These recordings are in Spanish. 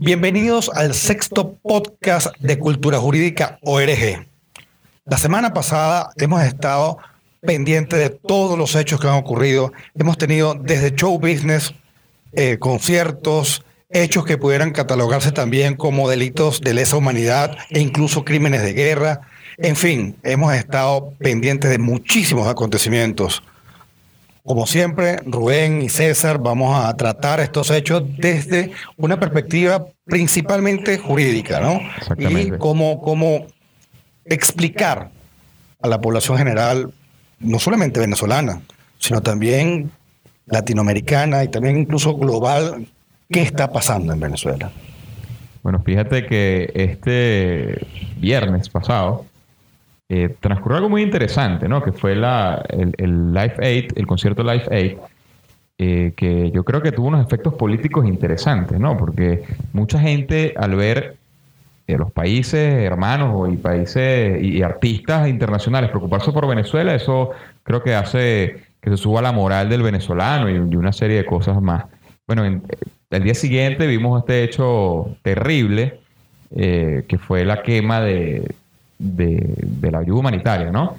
Bienvenidos al sexto podcast de Cultura Jurídica ORG. La semana pasada hemos estado pendientes de todos los hechos que han ocurrido. Hemos tenido desde show business, eh, conciertos, hechos que pudieran catalogarse también como delitos de lesa humanidad e incluso crímenes de guerra. En fin, hemos estado pendientes de muchísimos acontecimientos. Como siempre, Rubén y César vamos a tratar estos hechos desde una perspectiva principalmente jurídica, ¿no? Y cómo, cómo explicar a la población general, no solamente venezolana, sino también latinoamericana y también incluso global, qué está pasando en Venezuela. Bueno, fíjate que este viernes pasado eh, transcurrió algo muy interesante, ¿no? Que fue la, el, el Live Aid, el concierto Live Aid, eh, que yo creo que tuvo unos efectos políticos interesantes, ¿no? Porque mucha gente al ver eh, los países hermanos y países y, artistas internacionales preocuparse por Venezuela, eso creo que hace que se suba la moral del venezolano y, una serie de cosas más. Bueno, el día siguiente vimos este hecho terrible, que fue la quema de, de, la ayuda humanitaria, ¿no?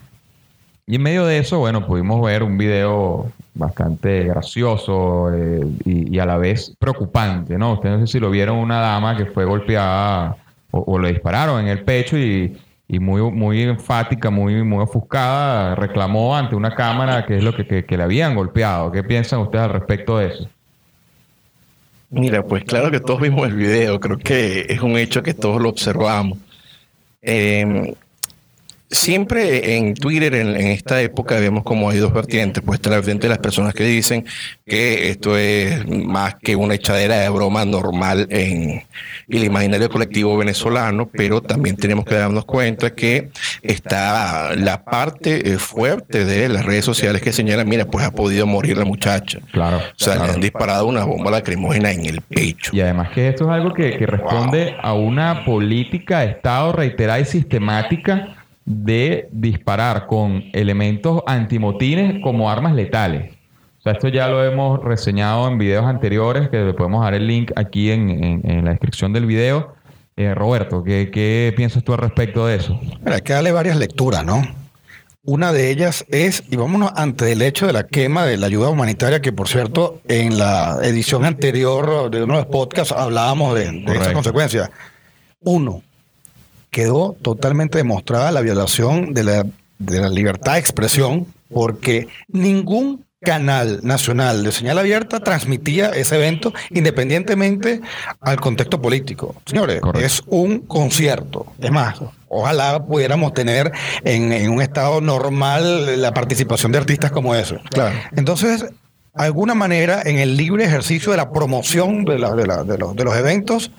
Y en medio de eso, bueno, pudimos ver un video bastante gracioso eh, y, a la vez preocupante, ¿no? Ustedes no sé si lo vieron una dama que fue golpeada o, le dispararon en el pecho y, muy, muy enfática, muy, muy ofuscada, reclamó ante una cámara que es lo que, le habían golpeado. ¿Qué piensan ustedes al respecto de eso? Mira, pues claro que todos vimos el video, creo que es un hecho que todos lo observamos. Eh, Siempre en Twitter, en, esta época, vemos como hay dos vertientes. Pues está la vertiente de las personas que dicen que esto es más que una echadera de broma normal en el imaginario colectivo venezolano, pero también tenemos que darnos cuenta que está la parte eh, fuerte de las redes sociales que señalan, mira, pues ha podido morir la muchacha. Claro. O sea, le han disparado una bomba lacrimógena en el pecho. Y además que esto es algo que, responde a una política de Estado reiterada y sistemática de disparar con elementos antimotines como armas letales. O sea, esto ya lo hemos reseñado en videos anteriores, que le podemos dar el link aquí en, la descripción del video. Eh, Roberto, ¿qué, piensas tú al respecto de eso? hay que darle varias lecturas, ¿no? Una de ellas es, y vámonos ante el hecho de la quema de la ayuda humanitaria, que por cierto, en la edición anterior de uno de los podcasts hablábamos de, de esa consecuencia. Uno, quedó totalmente demostrada la violación de la, de la libertad de expresión porque ningún canal nacional de señal abierta transmitía ese evento independientemente al contexto político. Señores, es un concierto. Es más, ojalá pudiéramos tener en, un estado normal la participación de artistas como eso. Claro. Entonces, alguna manera, en el libre ejercicio de la promoción de, de, de, los, de los eventos,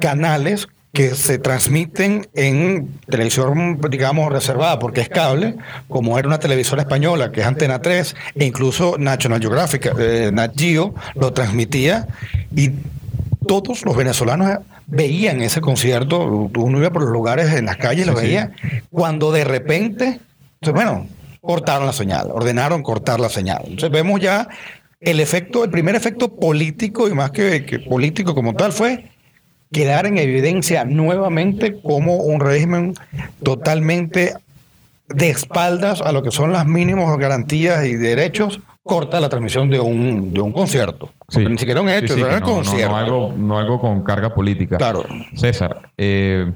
canales que se transmiten en televisión, digamos, reservada, porque es cable, como era una televisora española, que es Antena 3, e incluso National Geographic, eh, Nat Geo, lo transmitía, y todos los venezolanos veían ese concierto, uno iba por los lugares en las calles, lo veía, cuando de repente, bueno, cortaron la señal, ordenaron cortar la señal. Entonces vemos ya el efecto, el primer efecto político, y más que, que político como tal, fue quedar en evidencia nuevamente como un régimen totalmente de espaldas a lo que son las mínimas garantías y derechos, corta la transmisión de un, de un concierto. Ni siquiera un hecho, un concierto. No, algo, no algo con carga política. Claro. César, eh,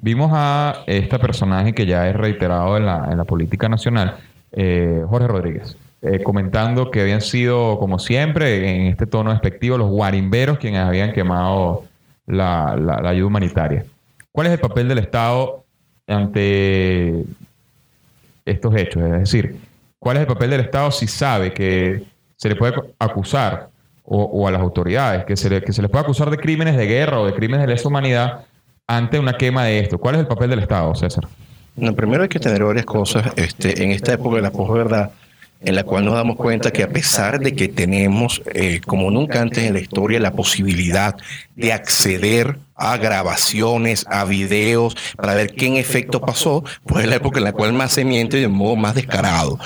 vimos a este personaje que ya es reiterado en la, en la política nacional, eh, Jorge Rodríguez. Eh, comentando que habían sido, como siempre, en este tono despectivo, los guarimberos quienes habían quemado la, la, ayuda humanitaria. ¿Cuál es el papel del Estado ante estos hechos? Es decir, ¿cuál es el papel del Estado si sabe que se le puede acusar o, a las autoridades que se, le, que se les puede acusar de crímenes de guerra o de crímenes de lesa humanidad ante una quema de esto? ¿Cuál es el papel del Estado, César? No, primero hay que tener varias cosas. Este, en esta época de la posverdad, en la cual nos damos cuenta que a pesar de que tenemos, eh, como nunca antes en la historia, la posibilidad de acceder a grabaciones, a videos, para ver qué en efecto pasó, pues es la época en la cual más se miente de modo más descarado.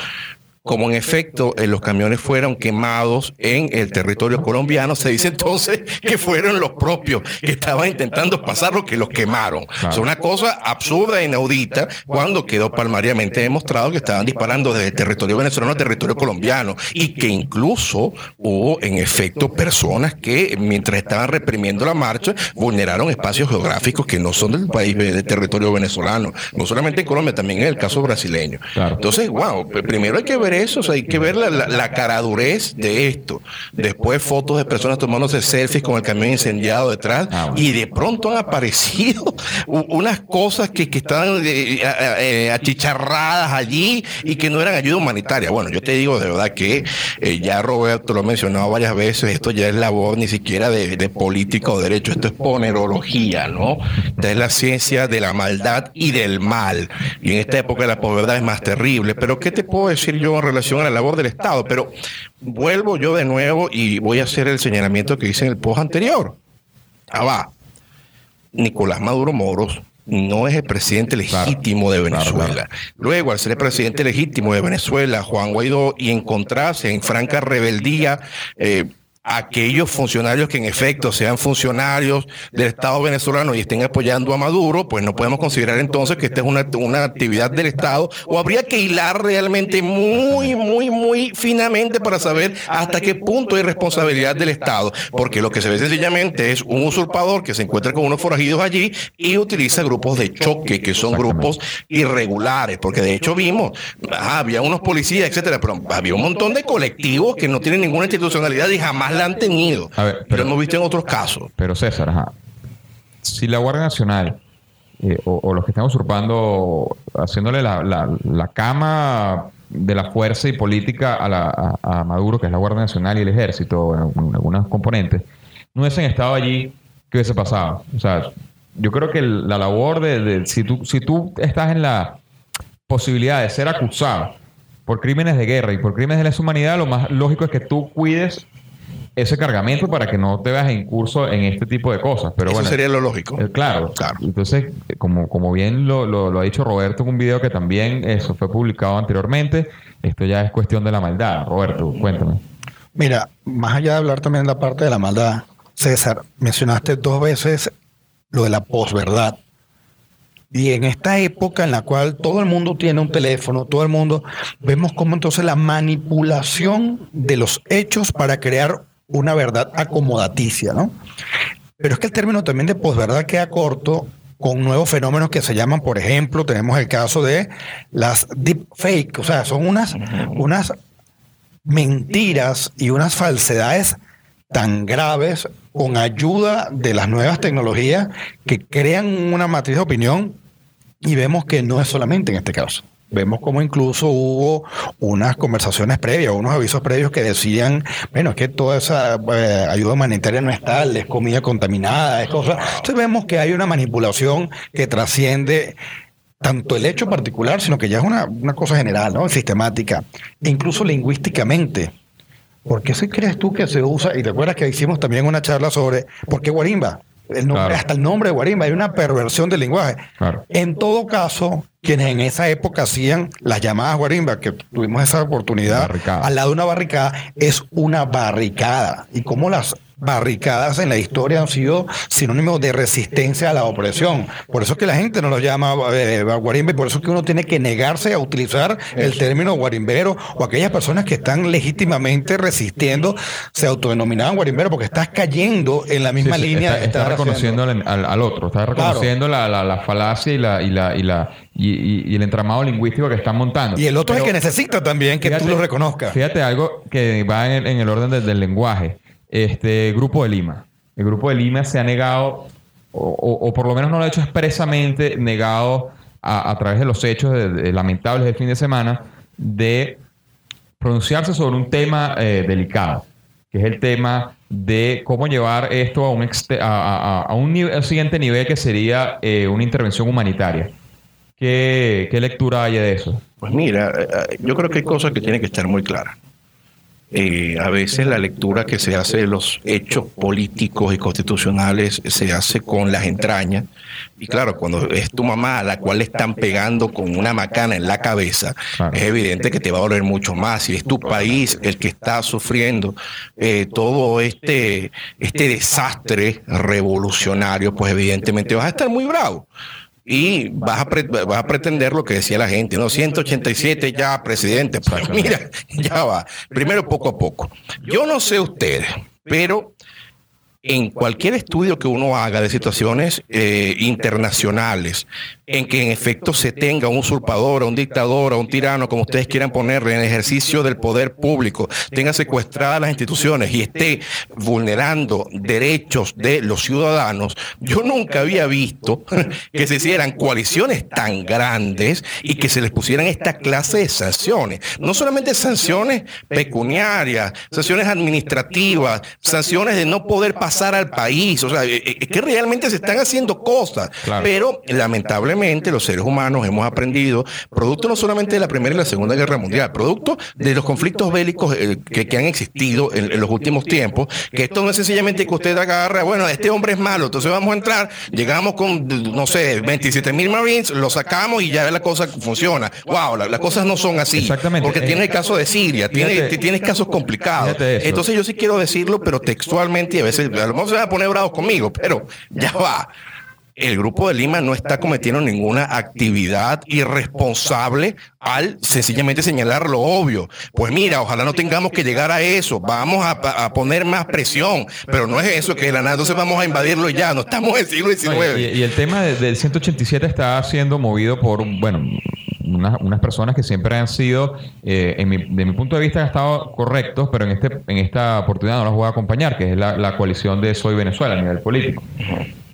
Como en efecto eh, los camiones fueron quemados en el territorio colombiano, se dice entonces que fueron los propios que estaban intentando pasar lo que los quemaron. Es una cosa absurda e inaudita cuando quedó palmariamente demostrado que estaban disparando desde el territorio venezolano al territorio colombiano y que incluso hubo en efecto personas que mientras estaban reprimiendo la marcha vulneraron espacios geográficos que no son del país, del territorio venezolano, no solamente en Colombia, también en el caso brasileño. Entonces, wow, primero hay que ver eso, hay que ver la, la, caradurez de esto. Después fotos de personas tomándose selfies con el camión incendiado detrás ah, y de pronto han aparecido unas cosas que, que estaban eh, eh, achicharradas allí y que no eran ayuda humanitaria. Bueno, yo te digo de verdad que eh, ya Roberto lo ha mencionado varias veces, esto ya es labor ni siquiera de, de política o derecho, esto es ponerología, ¿no? Esta es la ciencia de la maldad y del mal. Y en esta época la pobreza es más terrible. Pero ¿qué te puedo decir yo relación a la labor del Estado. Pero vuelvo yo de nuevo y voy a hacer el señalamiento que hice en el post anterior. Ah, va. Nicolás Maduro Moros no es el presidente legítimo de Venezuela. Luego, al ser el presidente legítimo de Venezuela, Juan Guaidó, y encontrarse en franca rebeldía, eh, aquellos funcionarios que en efecto sean funcionarios del Estado venezolano y estén apoyando a Maduro, pues no podemos considerar entonces que esta es una, una actividad del Estado o habría que hilar realmente muy, muy, muy finamente para saber hasta qué punto hay responsabilidad del Estado, porque lo que se ve sencillamente es un usurpador que se encuentra con unos forajidos allí y utiliza grupos de choque, que son grupos irregulares, porque de hecho vimos, había unos policías, etcétera, pero había un montón de colectivos que no tienen ninguna institucionalidad y jamás la han tenido. pero, hemos visto en otros casos. Pero César, si la Guardia Nacional eh, o, los que están usurpando, haciéndole la, cama de la fuerza y política a, a, Maduro, que es la Guardia Nacional y el Ejército, en, algunos componentes, no hubiesen estado allí, ¿qué hubiese pasado? O sea, yo creo que la labor de, si, tú, si tú estás en la posibilidad de ser acusado por crímenes de guerra y por crímenes de lesa humanidad, lo más lógico es que tú cuides ese cargamento para que no te veas en curso en este tipo de cosas. Pero Eso sería lo lógico. Eh, claro, claro. Entonces, como, como bien lo, lo, ha dicho Roberto en un video que también eso fue publicado anteriormente, esto ya es cuestión de la maldad. Roberto, cuéntame. Mira, más allá de hablar también de la parte de la maldad, César, mencionaste dos veces lo de la posverdad. Y en esta época en la cual todo el mundo tiene un teléfono, todo el mundo, vemos cómo entonces la manipulación de los hechos para crear una verdad acomodaticia, ¿no? Pero es que el término también de posverdad queda corto con nuevos fenómenos que se llaman, por ejemplo, tenemos el caso de las deepfake, o sea, son unas, unas mentiras y unas falsedades tan graves con ayuda de las nuevas tecnologías que crean una matriz de opinión y vemos que no es solamente en este caso. Vemos como incluso hubo unas conversaciones previas, unos avisos previos que decían, bueno, es que toda esa eh, ayuda humanitaria no es tal, es comida contaminada, es cosa. Entonces vemos que hay una manipulación que trasciende tanto el hecho particular, sino que ya es una, una cosa general, ¿no? Sistemática, e incluso lingüísticamente. ¿Por qué se crees tú que se usa? Y te acuerdas que hicimos también una charla sobre por qué guarimba. El nombre, Hasta el nombre de guarimba, hay una perversión del lenguaje. En todo caso, quienes en esa época hacían las llamadas guarimbas, que tuvimos esa oportunidad al lado de una barricada, es una barricada. Y cómo las barricadas en la historia han sido sinónimos de resistencia a la opresión. Por eso es que la gente no lo llama eh, por eso es que uno tiene que negarse a utilizar el término guarimbero o aquellas personas que están legítimamente resistiendo se autodenominaban guarimbero porque estás cayendo en la misma línea. Está, reconociendo al, otro, está reconociendo la, falacia y la, y la, y la y, el entramado lingüístico que están montando. Y el otro es el que necesita también que tú lo reconozcas. Fíjate algo que va en el, orden del, lenguaje. Este Grupo de Lima. El Grupo de Lima se ha negado, o, por lo menos no lo ha hecho expresamente, negado a, través de los hechos lamentables del fin de semana, de pronunciarse sobre un tema eh, delicado, que es el tema de cómo llevar esto a un, a, un siguiente nivel que sería eh, una intervención humanitaria. ¿Qué, lectura hay de eso? Pues mira, eh, eh, yo creo que hay cosas que tienen que estar muy claras. Eh, a veces la lectura que se hace de los hechos políticos y constitucionales se hace con las entrañas. Y claro, cuando es tu mamá a la cual le están pegando con una macana en la cabeza, es evidente que te va a doler mucho más. Si es tu país el que está sufriendo eh, todo este, este desastre revolucionario, pues evidentemente vas a estar muy bravo y vas a, vas a pretender lo que decía la gente, ¿no? 187 ya, presidente. Pues mira, ya va. Primero poco a poco. Yo no sé ustedes, pero en cualquier estudio que uno haga de situaciones eh, internacionales, en que en efecto se tenga un usurpador, un dictador, un tirano, como ustedes quieran ponerle, en ejercicio del poder público, tenga secuestradas las instituciones y esté vulnerando derechos de los ciudadanos, yo nunca había visto que se hicieran coaliciones tan grandes y que se les pusieran esta clase de sanciones. No solamente sanciones pecuniarias, sanciones administrativas, sanciones de no poder pasar al país, o sea, eh, eh, que realmente se están haciendo cosas, pero lamentablemente los seres humanos hemos aprendido, producto no solamente de la Primera y la Segunda Guerra Mundial, producto de los conflictos bélicos eh, que, han existido en, los últimos tiempos, que esto no es sencillamente que usted agarra, bueno, este hombre es malo, entonces vamos a entrar, llegamos con, no sé, 27 mil Marines, lo sacamos y ya la cosa funciona. Wow, las cosas no son así. Exactamente. Porque tiene el caso de Siria, tiene, tienes casos complicados. Entonces yo sí quiero decirlo, pero textualmente, y a veces a lo mejor se van a poner bravos conmigo, pero ya va el Grupo de Lima no está cometiendo ninguna actividad irresponsable al sencillamente señalar lo obvio. Pues mira, ojalá no tengamos que llegar a eso, vamos a, poner más presión, pero no es eso que la nada, entonces vamos a invadirlo ya, no estamos en el siglo XIX. y, el tema del 187 está siendo movido por, bueno, unas, personas que siempre han sido, eh, de mi punto de vista, han estado correctos, pero en, este, en esta oportunidad no los voy a acompañar, que es la, la coalición de Soy Venezuela a nivel político.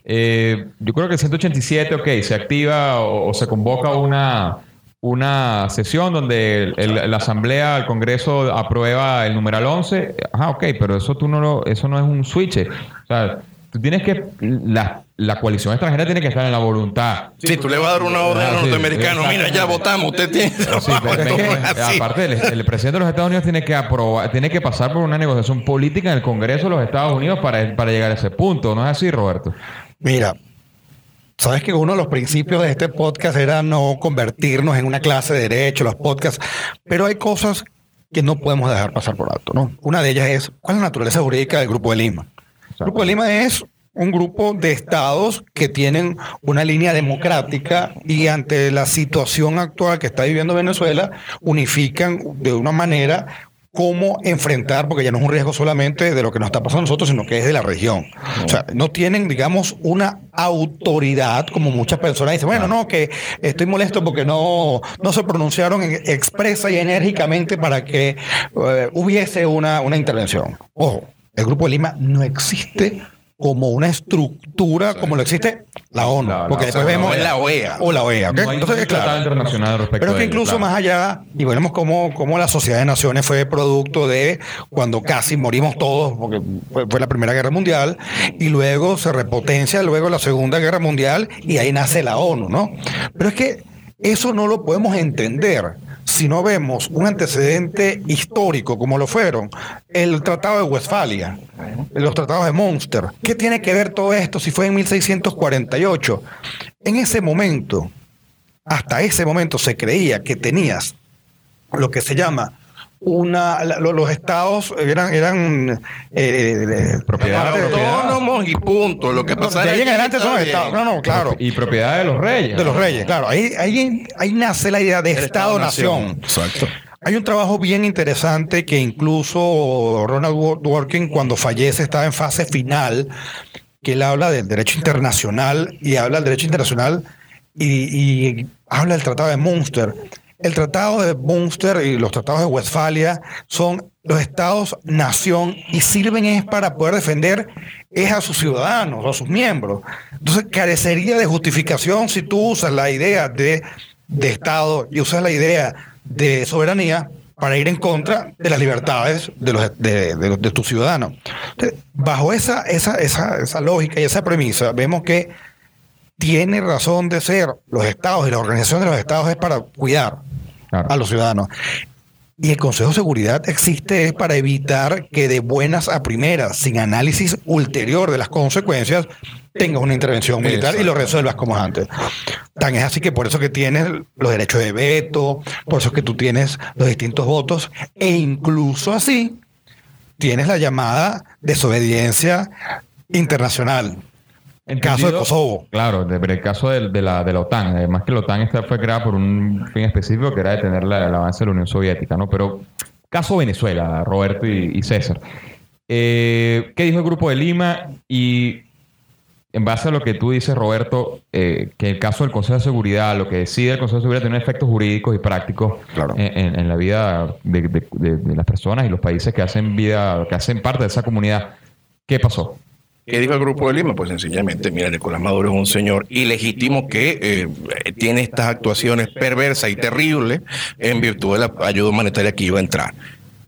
Eh, yo creo que el 187, ok, se activa o, se convoca una, una sesión donde la Asamblea, el Congreso aprueba el numeral 11. Ajá, ok, pero eso, tú no lo, eso no es un switch. O sea, tú tienes que... La, la coalición extranjera tiene que estar en la voluntad. Sí, tú le vas a dar una orden a los norteamericanos. Mira, ya votamos, usted tiene. Sí, aparte, el, presidente de los Estados Unidos tiene que aprobar, tiene que pasar por una negociación política en el Congreso de los Estados Unidos para, para llegar a ese punto. ¿No es así, Roberto? Mira, sabes que uno de los principios de este podcast era no convertirnos en una clase de derecho, los podcasts, pero hay cosas que no podemos dejar pasar por alto, ¿no? Una de ellas es, ¿cuál es la naturaleza jurídica del Grupo de Lima? El Grupo de Lima es un grupo de estados que tienen una línea democrática y ante la situación actual que está viviendo Venezuela, unifican de una manera cómo enfrentar, porque ya no es un riesgo solamente de lo que nos está pasando a nosotros, sino que es de la región. O sea, no tienen, digamos, una autoridad, como muchas personas dicen, bueno, no, que estoy molesto porque no, no se pronunciaron expresa y enérgicamente para que eh, hubiese una, una intervención. Ojo, el Grupo de Lima no existe como una estructura como lo existe la ONU. porque después vemos la OEA. O la OEA. Entonces, claro. Internacional pero que incluso más allá, y vemos cómo, cómo la Sociedad de Naciones fue producto de cuando casi morimos todos, porque fue, la Primera Guerra Mundial, y luego se repotencia, luego la Segunda Guerra Mundial, y ahí nace la ONU, ¿no? Pero es que eso no lo podemos entender si no vemos un antecedente histórico como lo fueron el Tratado de Westfalia, los tratados de Munster. ¿Qué tiene que ver todo esto si fue en 1648? En ese momento, hasta ese momento se creía que tenías lo que se llama una los estados eran eran eh, eh propiedad, autónomos y punto. Lo que pasa de ahí en adelante son estados. no no claro. Y propiedad de los reyes. De los reyes claro. Ahí ahí, ahí nace la idea de estado nación exacto. Hay un trabajo bien interesante que incluso Ronald Dworkin cuando fallece estaba en fase final que él habla del derecho internacional y habla del derecho internacional y, y habla del tratado de Munster el tratado de Munster y los tratados de Westfalia son los estados nación y sirven es para poder defender es a sus ciudadanos, a sus miembros. Entonces carecería de justificación si tú usas la idea de, de estado y usas la idea de soberanía para ir en contra de las libertades de, los, de, de, tus ciudadanos. bajo esa, esa, esa, esa lógica y esa premisa, vemos que tiene razón de ser los estados y la organización de los estados es para cuidar a los ciudadanos. Y el Consejo de Seguridad existe es para evitar que de buenas a primeras, sin análisis ulterior de las consecuencias, tengas una intervención militar y lo resuelvas como antes. Tan es así que por eso que tienes los derechos de veto, por eso que tú tienes los distintos votos, e incluso así tienes la llamada desobediencia internacional. En caso de Kosovo. Claro, en el caso de, la, de la OTAN. Además que la OTAN esta fue creada por un fin específico que era detener la, el avance de la Unión Soviética, ¿no? Pero caso Venezuela, Roberto y, César. Eh, ¿Qué dijo el Grupo de Lima? Y en base a lo que tú dices, Roberto, eh, que el caso del Consejo de Seguridad, lo que decide el Consejo de Seguridad tiene efectos jurídicos y prácticos en, la vida de, de, las personas y los países que hacen vida, que hacen parte de esa comunidad. ¿Qué pasó? ¿Qué dijo el Grupo de Lima? Pues sencillamente, mira, Nicolás Maduro es un señor ilegítimo que eh, tiene estas actuaciones perversas y terribles en virtud de la ayuda humanitaria que iba a entrar.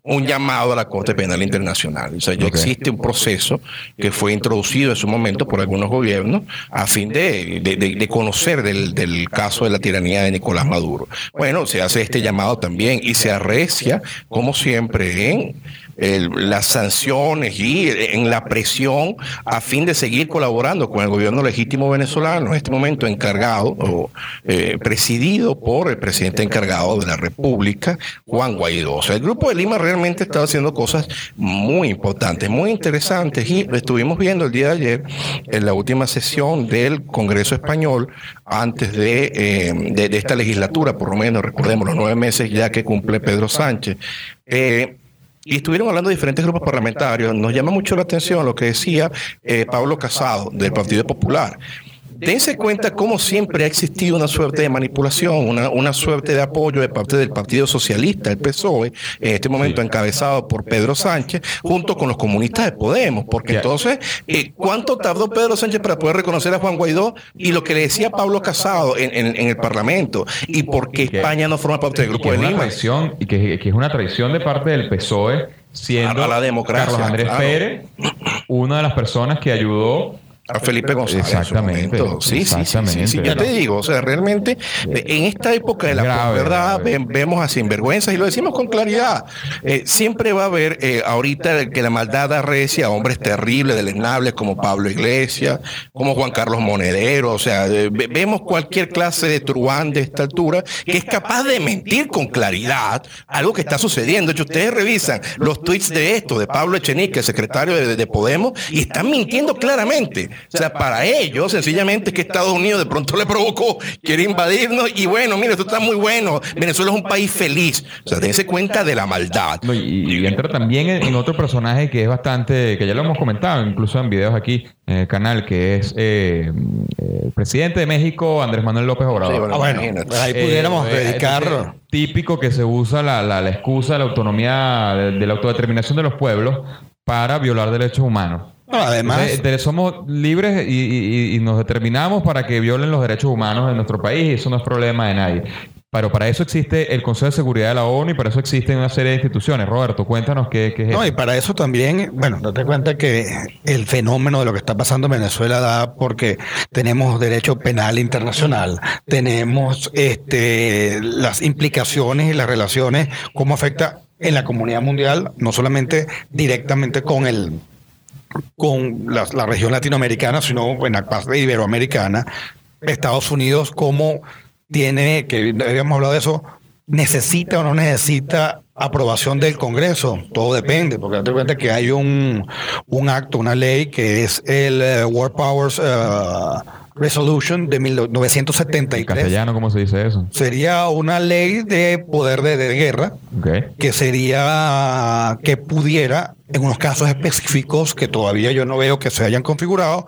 Un llamado a la Corte Penal Internacional. O sea, ya existe un proceso que fue introducido en su momento por algunos gobiernos a fin de, conocer del, del, caso de la tiranía de Nicolás Maduro. Bueno, se hace este llamado también y se arrecia, como siempre, en las sanciones y en la presión a fin de seguir colaborando con el gobierno legítimo venezolano, en este momento encargado o eh, presidido por el presidente encargado de la República, Juan Guaidó. O sea, el Grupo de Lima realmente estaba haciendo cosas muy importantes, muy interesantes y lo estuvimos viendo el día de ayer en la última sesión del Congreso Español antes de, eh, de, esta legislatura, por lo menos recordemos los nueve meses ya que cumple Pedro Sánchez. Eh, y estuvieron hablando de diferentes grupos parlamentarios. Nos llama mucho la atención lo que decía eh, Pablo Casado del Partido Popular. Dense cuenta cómo siempre ha existido una suerte de manipulación, una, suerte de apoyo de parte del Partido Socialista, el PSOE, en este momento encabezado por Pedro Sánchez, junto con los comunistas de Podemos. Porque entonces, eh, ¿cuánto tardó Pedro Sánchez para poder reconocer a Juan Guaidó? Y lo que le decía Pablo Casado en, el Parlamento, y por qué España no forma parte del Grupo de Lima. y que, es una traición de parte del PSOE, siendo la democracia, Carlos Andrés Pérez una de las personas que ayudó a Felipe González. Exactamente. Sí, sí, sí, sí, Ya te digo, o sea, realmente en esta época de la verdad vemos a sinvergüenzas y lo decimos con claridad. Eh, siempre va a haber eh, ahorita que la maldad arrecia a hombres terribles, deleznables como Pablo Iglesias, como Juan Carlos Monedero. O sea, vemos cualquier clase de truán de esta altura que es capaz de mentir con claridad algo que está sucediendo. De hecho, ustedes revisan los tweets de esto, de Pablo Echenique, secretario de Podemos, y están mintiendo claramente. O sea, para ellos, sencillamente que Estados Unidos de pronto le provocó, quiere invadirnos y bueno, mire, esto está muy bueno. Venezuela es un país feliz. O sea, dense cuenta de la maldad. y, entra también en, otro personaje que es bastante, que ya lo hemos comentado, incluso en videos aquí en el canal, que es eh, el presidente de México, Andrés Manuel López Obrador. ah, bueno, ahí pudiéramos eh, dedicar. típico que se usa la, la, excusa de la autonomía, de la autodeterminación de los pueblos para violar derechos humanos además. somos libres y, nos determinamos para que violen los derechos humanos en nuestro país y eso no es problema de nadie. Pero para eso existe el Consejo de Seguridad de la ONU y para eso existen una serie de instituciones. Roberto, cuéntanos qué, es No, y para eso también, bueno, date cuenta que el fenómeno de lo que está pasando en Venezuela da porque tenemos derecho penal internacional, tenemos este, las implicaciones y las relaciones, cómo afecta en la comunidad mundial, no solamente directamente con el con la, región latinoamericana, sino en la parte iberoamericana, Estados Unidos, cómo tiene, que habíamos hablado de eso, necesita o no necesita aprobación del Congreso. Todo depende, porque date cuenta que hay un, un acto, una ley que es el uh, World Powers. Uh, Resolution de 1973. ¿En castellano cómo se dice eso? Sería una ley de poder de, guerra que sería que pudiera, en unos casos específicos que todavía yo no veo que se hayan configurado,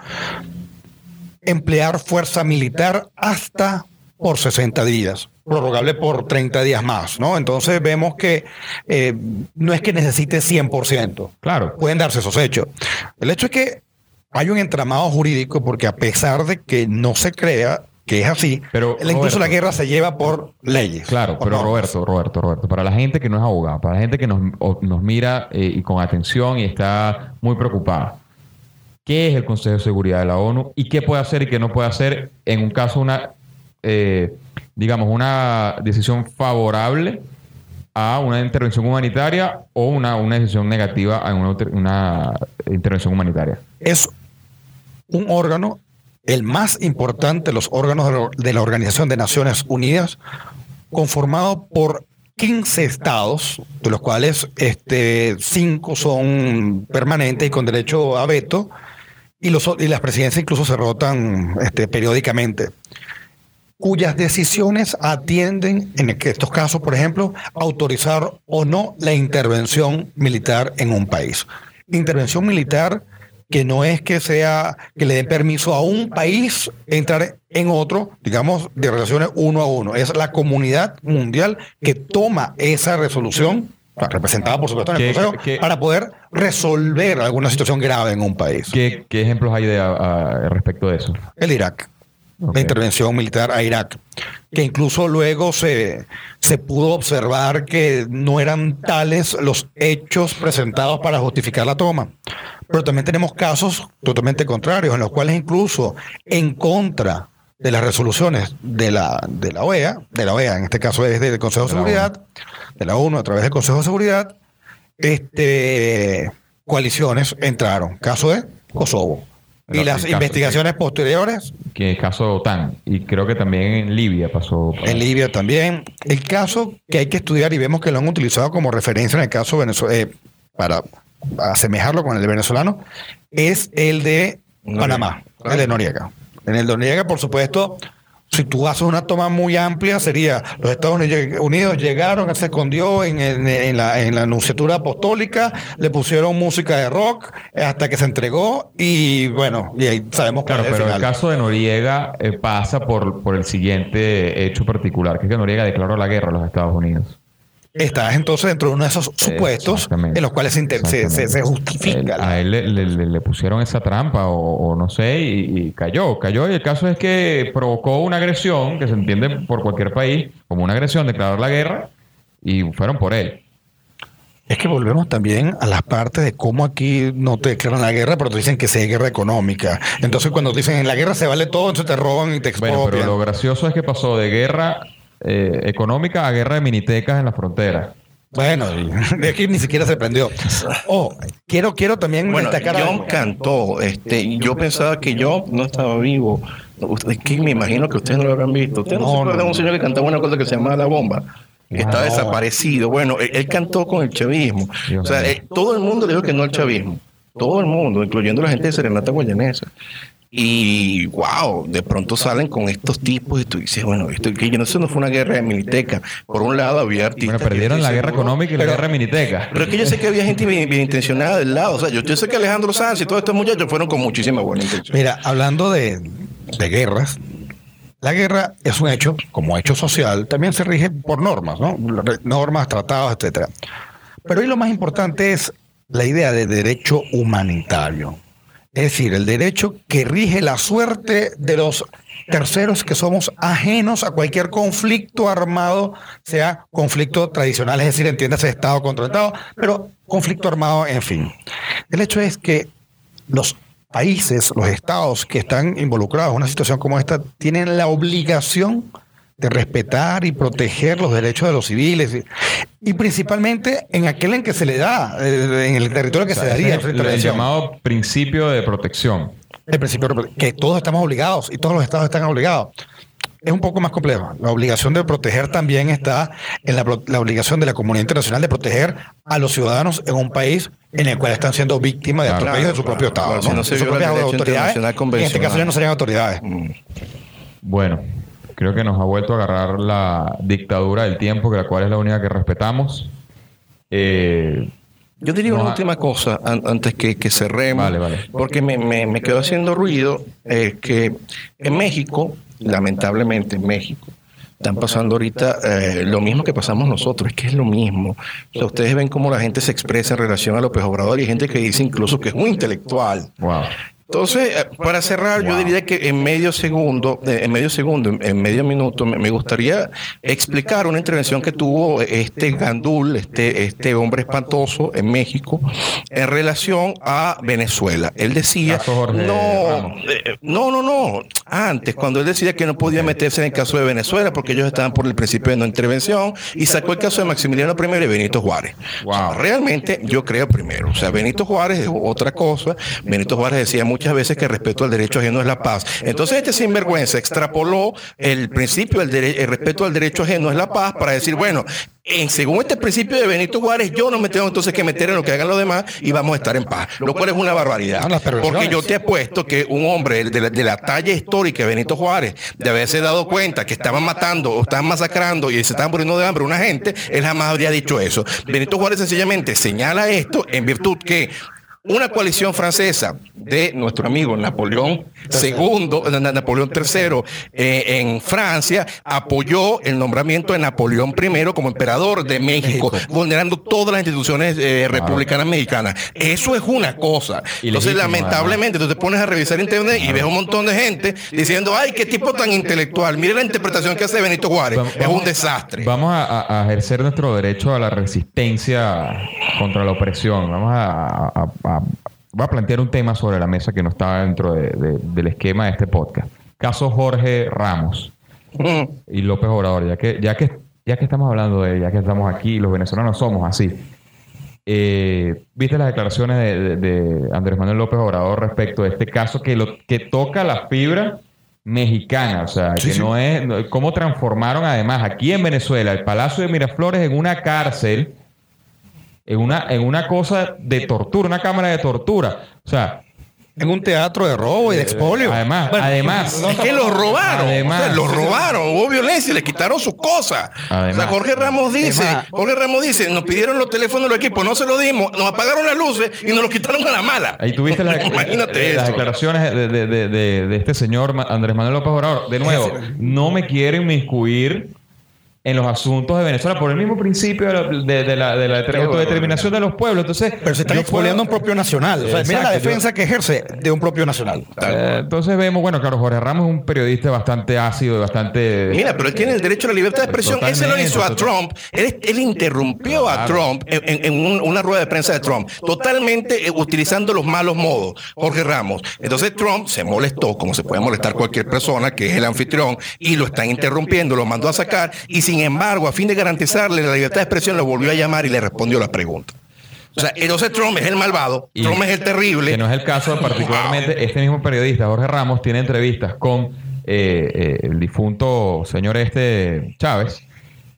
emplear fuerza militar hasta por 60 días, prorrogable por 30 días más, ¿no? Entonces vemos que eh, no es que necesite 100%. Claro. Pueden darse esos hechos. El hecho es que hay un entramado jurídico porque a pesar de que no se crea que es así, pero incluso la guerra se lleva por leyes. Claro, pero Roberto, Roberto, Roberto, para la gente que no es abogado, para la gente que nos, nos mira eh, y con atención y está muy preocupada, ¿qué es el Consejo de Seguridad de la ONU y qué puede hacer y qué no puede hacer en un caso una, eh, digamos, una decisión favorable a una intervención humanitaria o una, una decisión negativa a una, una intervención humanitaria. Es un órgano, el más importante los órganos de la Organización de Naciones Unidas, conformado por 15 estados, de los cuales este, 5 son permanentes y con derecho a veto, y, los, y las presidencias incluso se rotan este, periódicamente, cuyas decisiones atienden, en estos casos, por ejemplo, autorizar o no la intervención militar en un país. Intervención militar que no es que sea que le den permiso a un país entrar en otro, digamos, de relaciones uno a uno. Es la comunidad mundial que toma esa resolución, representada por supuesto en el Consejo, para poder resolver alguna situación grave en un país. ¿Qué, ejemplos hay de, respecto de eso? El Irak. La intervención militar a Irak, que incluso luego se, se pudo observar que no eran tales los hechos presentados para justificar la toma. Pero también tenemos casos totalmente contrarios, en los cuales incluso en contra de las resoluciones de la, de la OEA, de la OEA, en este caso es del Consejo de, Seguridad, de la ONU a través del Consejo de Seguridad, este, coaliciones entraron. Caso de Kosovo. Y las investigaciones posteriores. Que el caso OTAN. Y creo que también en Libia pasó. En Libia también. El caso que hay que estudiar y vemos que lo han utilizado como referencia en el caso Venezuela, eh, para asemejarlo con el de venezolano, es el de Panamá, el de Noriega. En el de Noriega, por supuesto, si tú haces una toma muy amplia, sería los Estados Unidos llegaron, se escondió en, la, en anunciatura apostólica, le pusieron música de rock hasta que se entregó y bueno, y ahí sabemos Claro, pero el caso de Noriega eh, pasa por, por el siguiente hecho particular, que es que Noriega declaró la guerra a los Estados Unidos. Estás entonces dentro de uno de esos supuestos en los cuales se, se, justifica. a él le, pusieron esa trampa o, no sé y, cayó. Cayó y el caso es que provocó una agresión que se entiende por cualquier país como una agresión, declarar la guerra y fueron por él. Es que volvemos también a las partes de cómo aquí no te declaran la guerra, pero te dicen que sea guerra económica. Entonces cuando dicen en la guerra se vale todo, entonces te roban y te expropian. Bueno, pero lo gracioso es que pasó de guerra eh, económica a guerra de minitecas en la frontera. Bueno, de aquí ni siquiera se prendió. Oh, quiero, quiero también bueno, destacar. John cantó. Este, yo pensaba que yo no estaba vivo. Es que me imagino que ustedes no lo habrán visto. Ustedes no, no, un señor que cantaba una cosa que se llamaba La Bomba. Que está desaparecido. Bueno, él, cantó con el chavismo. o sea, eh, todo el mundo dijo que no al chavismo. Todo el mundo, incluyendo la gente de Serenata Guayanesa. Y wow, de pronto salen con estos tipos y tú dices, bueno, esto que yo no sé, no fue una guerra de miniteca. Por un lado había artistas. Bueno, perdieron la guerra económica y la guerra de miniteca. Pero es que yo sé que había gente bien, intencionada del lado. O sea, yo, yo, sé que Alejandro Sanz y todos estos muchachos fueron con muchísima buena intención. Mira, hablando de, de guerras, la guerra es un hecho, como hecho social, también se rige por normas, ¿no? Normas, tratados, etcétera. Pero hoy lo más importante es la idea de derecho humanitario. Es decir, el derecho que rige la suerte de los terceros que somos ajenos a cualquier conflicto armado, sea conflicto tradicional, es decir, entiéndase Estado contra Estado, pero conflicto armado, en fin. El hecho es que los países, los estados que están involucrados en una situación como esta, tienen la obligación de respetar y proteger los derechos de los civiles y, principalmente en aquel en que se le da, eh, en el territorio que se daría. El, el llamado principio de protección. El principio de que todos estamos obligados y todos los estados están obligados. Es un poco más complejo. La obligación de proteger también está en la, obligación de la comunidad internacional de proteger a los ciudadanos en un país en el cual están siendo víctimas de atropellos de su propio Estado. ¿no? sus propias autoridades. En este caso ya no serían autoridades. Bueno, creo que nos ha vuelto a agarrar la dictadura del tiempo, que la cual es la única que respetamos. Eh, yo diría una última cosa antes que, que cerremos, vale, vale. porque me, me, quedó haciendo ruido eh, que en México, lamentablemente en México, están pasando ahorita eh, lo mismo que pasamos nosotros, es que es lo mismo. O sea, ustedes ven cómo la gente se expresa en relación a López Obrador y hay gente que dice incluso que es muy intelectual. Wow Entonces, eh, para cerrar, yo diría que en medio segundo, eh, en medio segundo, en, medio minuto, me, gustaría explicar una intervención que tuvo este Gandul, este, este hombre espantoso en México, en relación a Venezuela. Él decía, no, eh, no, no, no, antes, cuando él decía que no podía meterse en el caso de Venezuela porque ellos estaban por el principio de no intervención y sacó el caso de Maximiliano I y Benito Juárez. Wow. O sea, realmente yo creo primero, o sea, Benito Juárez es otra cosa. Benito Juárez decía muchas veces que el respeto al derecho ajeno es la paz. Entonces este sinvergüenza extrapoló el principio del el respeto al derecho ajeno es la paz para decir, bueno, en, según este principio de Benito Juárez, yo no me tengo entonces que meter en lo que hagan los demás y vamos a estar en paz, lo cual es una barbaridad. Porque yo te apuesto que un hombre de la, de la talla histórica de Benito Juárez, de haberse dado cuenta que estaban matando o estaban masacrando y se estaban muriendo de hambre una gente, él jamás habría dicho eso. Benito Juárez sencillamente señala esto en virtud que una coalición francesa de nuestro amigo Napoleón II, Na- Na- Napoleón III eh, en Francia apoyó el nombramiento de Napoleón I como emperador de México, vulnerando todas las instituciones eh, republicanas mexicanas. Eso es una cosa. Entonces, lamentablemente, tú te pones a revisar internet y ves un montón de gente diciendo, ay, qué tipo tan intelectual. Mire la interpretación que hace Benito Juárez. Vamos- es un desastre. Vamos a, a- a ejercer nuestro derecho a la resistencia contra la opresión. Vamos a, a- a- voy a plantear un tema sobre la mesa que no estaba dentro de- de- del esquema de este podcast. Caso Jorge Ramos y López Obrador, ya que, ya que, ya que estamos hablando de ya que estamos aquí, los venezolanos somos así. Eh, ¿Viste las declaraciones de, de- de Andrés Manuel López Obrador respecto a este caso que, lo, que toca la fibra mexicana? O sea, Sí, que sí. no es. no- ¿Cómo transformaron además aquí en Venezuela el Palacio de Miraflores en una cárcel? En una, en una cosa de tortura, una cámara de tortura. O sea, En un teatro de robo y de expolio. además, Bueno, además. Es que lo robaron. Además. o sea, lo robaron. Hubo violencia y le quitaron sus cosas. Además. o sea, Jorge Ramos dice, Además. Jorge Ramos dice, nos pidieron los teléfonos de los equipos, no se los dimos, nos apagaron las luces y nos los quitaron a la mala. Ahí tuviste las, Imagínate eh, las declaraciones de, de- de- de- de este señor Andrés Manuel López Obrador. De nuevo, no me quiero inmiscuir en los asuntos de Venezuela por el mismo principio de la, de- de la- de la autodeterminación de los pueblos. Entonces, Pero se están expoliando un propio nacional. O sea, mira la yo- defensa que ejerce de un propio nacional. Eh, entonces vemos, bueno, claro, Jorge Ramos es un periodista bastante ácido y bastante... Mira, pero él tiene el derecho a la libertad de expresión. Él se lo hizo a Trump. Él, él interrumpió a. Trump en, en- en un- una rueda de prensa de Trump, totalmente eh, utilizando los malos modos, Jorge Ramos. Entonces Trump se molestó, como se puede molestar cualquier persona que es el anfitrión, y lo están interrumpiendo, lo mandó a sacar, y sin embargo, a fin de garantizarle la libertad de expresión, lo volvió a llamar y le respondió la pregunta. O sea, entonces Trump es el malvado, Y Trump es el terrible. Que no es el caso, particularmente este mismo periodista, Jorge Ramos, tiene entrevistas con eh, eh, el difunto señor este Chávez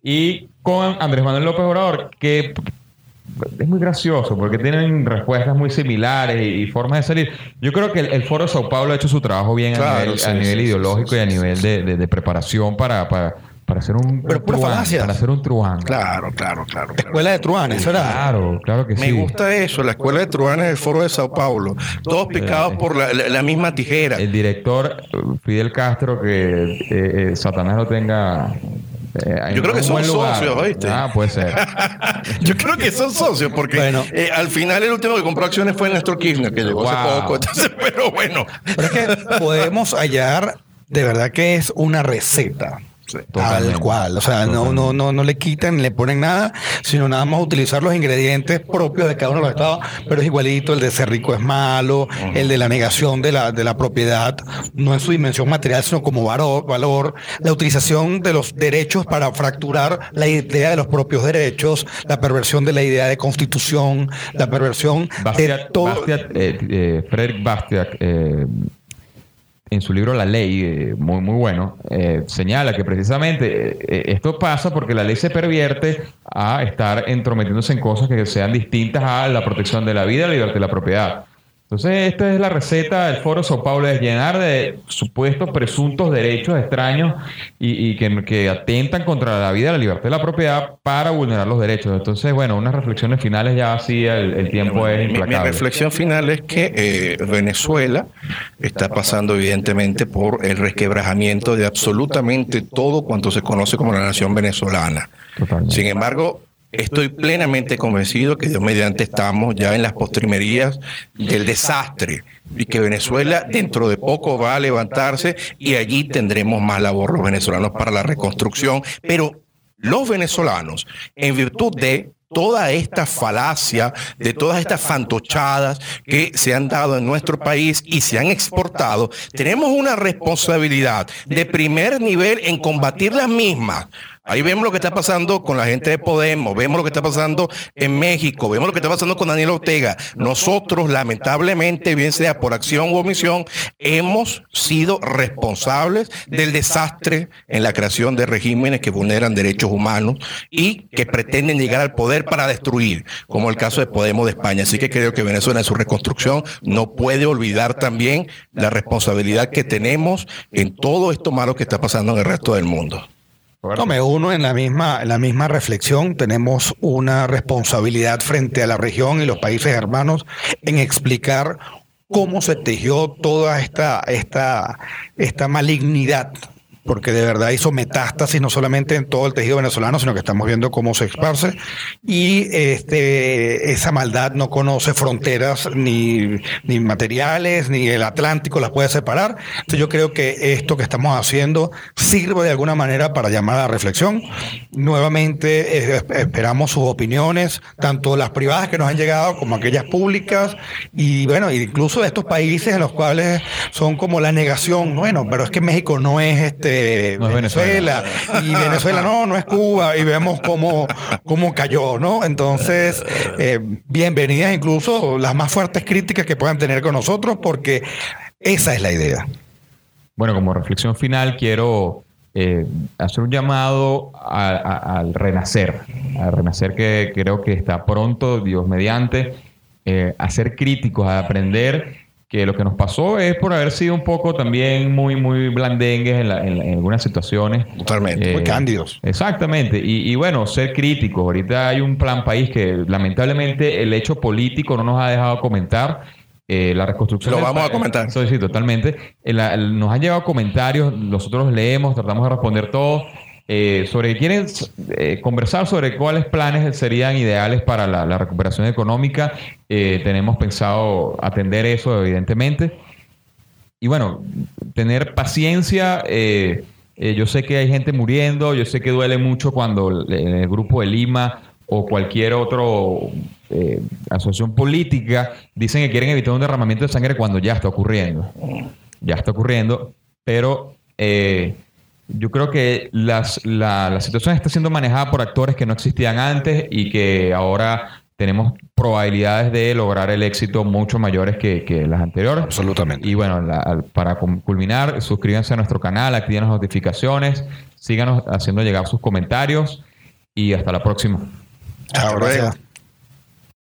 y con Andrés Manuel López Obrador, que es muy gracioso porque tienen respuestas muy similares y, y formas de salir. Yo creo que el, el Foro de Sao Paulo ha hecho su trabajo bien a nivel, sí, a nivel sí, sí, ideológico sí, y a nivel de- de preparación para, para, para hacer un, Pero un pura truán, para hacer un truán. Claro, claro, claro. claro. Escuela de Truán, eso era. Claro, claro que Me sí. gusta eso, la escuela de Truán es el foro de Sao Paulo. Todos picados por la, la- la misma tijera. el director eh, Fidel Castro que eh, eh, Satanás lo tenga eh, en Yo creo que son socios, ¿oíste? Ah, puede ser. Yo creo que son socios, porque Bueno. eh, al final el último que compró acciones fue Néstor Kirchner, que llegó hace poco. Entonces, pero bueno. Pero es que podemos hallar, de verdad que es una receta. Totalmente. Tal cual, o sea, no, no, no, no le quitan le ponen nada, sino nada más utilizar los ingredientes propios de cada uno de los estados, pero es igualito, el de ser rico es malo, el de la negación de la, de la propiedad, no en su dimensión material, sino como valor, valor, la utilización de los derechos para fracturar la idea de los propios derechos, la perversión de la idea de constitución, la perversión de todo. Bastiat, eh, eh, Frederick Bastiat, eh, en su libro La Ley, eh, muy, muy bueno, eh, señala que precisamente eh, eh, esto pasa porque la ley se pervierte a estar entrometiéndose en cosas que sean distintas a la protección de la vida, la libertad y la propiedad. Entonces, esta es la receta del Foro Sao Paulo, es llenar de supuestos presuntos derechos extraños y, y que, que atentan contra la vida, la libertad y la propiedad para vulnerar los derechos. Entonces, bueno, unas reflexiones finales ya así el, el tiempo es Mi, mi implacable. reflexión final es que eh, Venezuela está pasando evidentemente por el resquebrajamiento de absolutamente todo cuanto se conoce como la nación venezolana. Totalmente. Sin embargo, Estoy plenamente convencido que Dios mediante estamos ya en las postrimerías del desastre y que Venezuela dentro de poco va a levantarse y allí tendremos más labor los venezolanos para la reconstrucción. Pero los venezolanos, en virtud de toda esta falacia, de todas estas fantochadas que se han dado en nuestro país y se han exportado, tenemos una responsabilidad de primer nivel en combatir las mismas. Ahí vemos lo que está pasando con la gente de Podemos, vemos lo que está pasando en México, vemos lo que está pasando con Daniel Ortega. Nosotros, lamentablemente, bien sea por acción u omisión, hemos sido responsables del desastre en la creación de regímenes que vulneran derechos humanos y que pretenden llegar al poder para destruir, como el caso de Podemos de España. Así que creo que Venezuela en su reconstrucción no puede olvidar también la responsabilidad que tenemos en todo esto malo que está pasando en el resto del mundo. No, me uno en la misma, en la misma reflexión. Tenemos una responsabilidad frente a la región y los países hermanos en explicar cómo se tejió toda esta, esta, esta malignidad porque de verdad hizo metástasis no solamente en todo el tejido venezolano, sino que estamos viendo cómo se esparce. Y este, esa maldad no conoce fronteras ni, ni materiales, ni el Atlántico las puede separar. Entonces yo creo que esto que estamos haciendo sirve de alguna manera para llamar a la reflexión. Nuevamente esperamos sus opiniones, tanto las privadas que nos han llegado como aquellas públicas, y bueno, incluso de estos países en los cuales son como la negación, bueno, pero es que México no es este Venezuela, y Venezuela no, no es Cuba y vemos cómo, cómo cayó, ¿no? Entonces, eh, bienvenidas incluso las más fuertes críticas que puedan tener con nosotros porque esa es la idea. Bueno, como reflexión final quiero eh, hacer un llamado al renacer, al renacer que creo que está pronto, Dios mediante, eh, a ser críticos, a aprender que lo que nos pasó es por haber sido un poco también muy, muy blandengues en, algunas situaciones. Totalmente, muy eh, cándidos. Exactamente, y, bueno, ser críticos. Ahorita hay un plan país que lamentablemente el hecho político no nos ha dejado comentar. Eh, la reconstrucción. Lo vamos a comentar. Sí, sí, totalmente. Eh, nos han llegado comentarios, nosotros leemos, tratamos de responder todos. Eh, sobre quieren eh, conversar sobre cuáles planes serían ideales para la, recuperación económica. Eh, tenemos pensado atender eso, evidentemente. Y bueno, tener paciencia. yo sé que hay gente muriendo, yo sé que duele mucho cuando el, grupo de Lima o cualquier otro asociación política dicen que quieren evitar un derramamiento de sangre cuando ya está ocurriendo. Ya está ocurriendo, pero yo creo que las, la, situación está siendo manejada por actores que no existían antes y que ahora tenemos probabilidades de lograr el éxito mucho mayores que, las anteriores. Absolutamente. Y bueno, para culminar, suscríbanse a nuestro canal, activen las notificaciones, síganos haciendo llegar sus comentarios y hasta la próxima. Chao, gracias.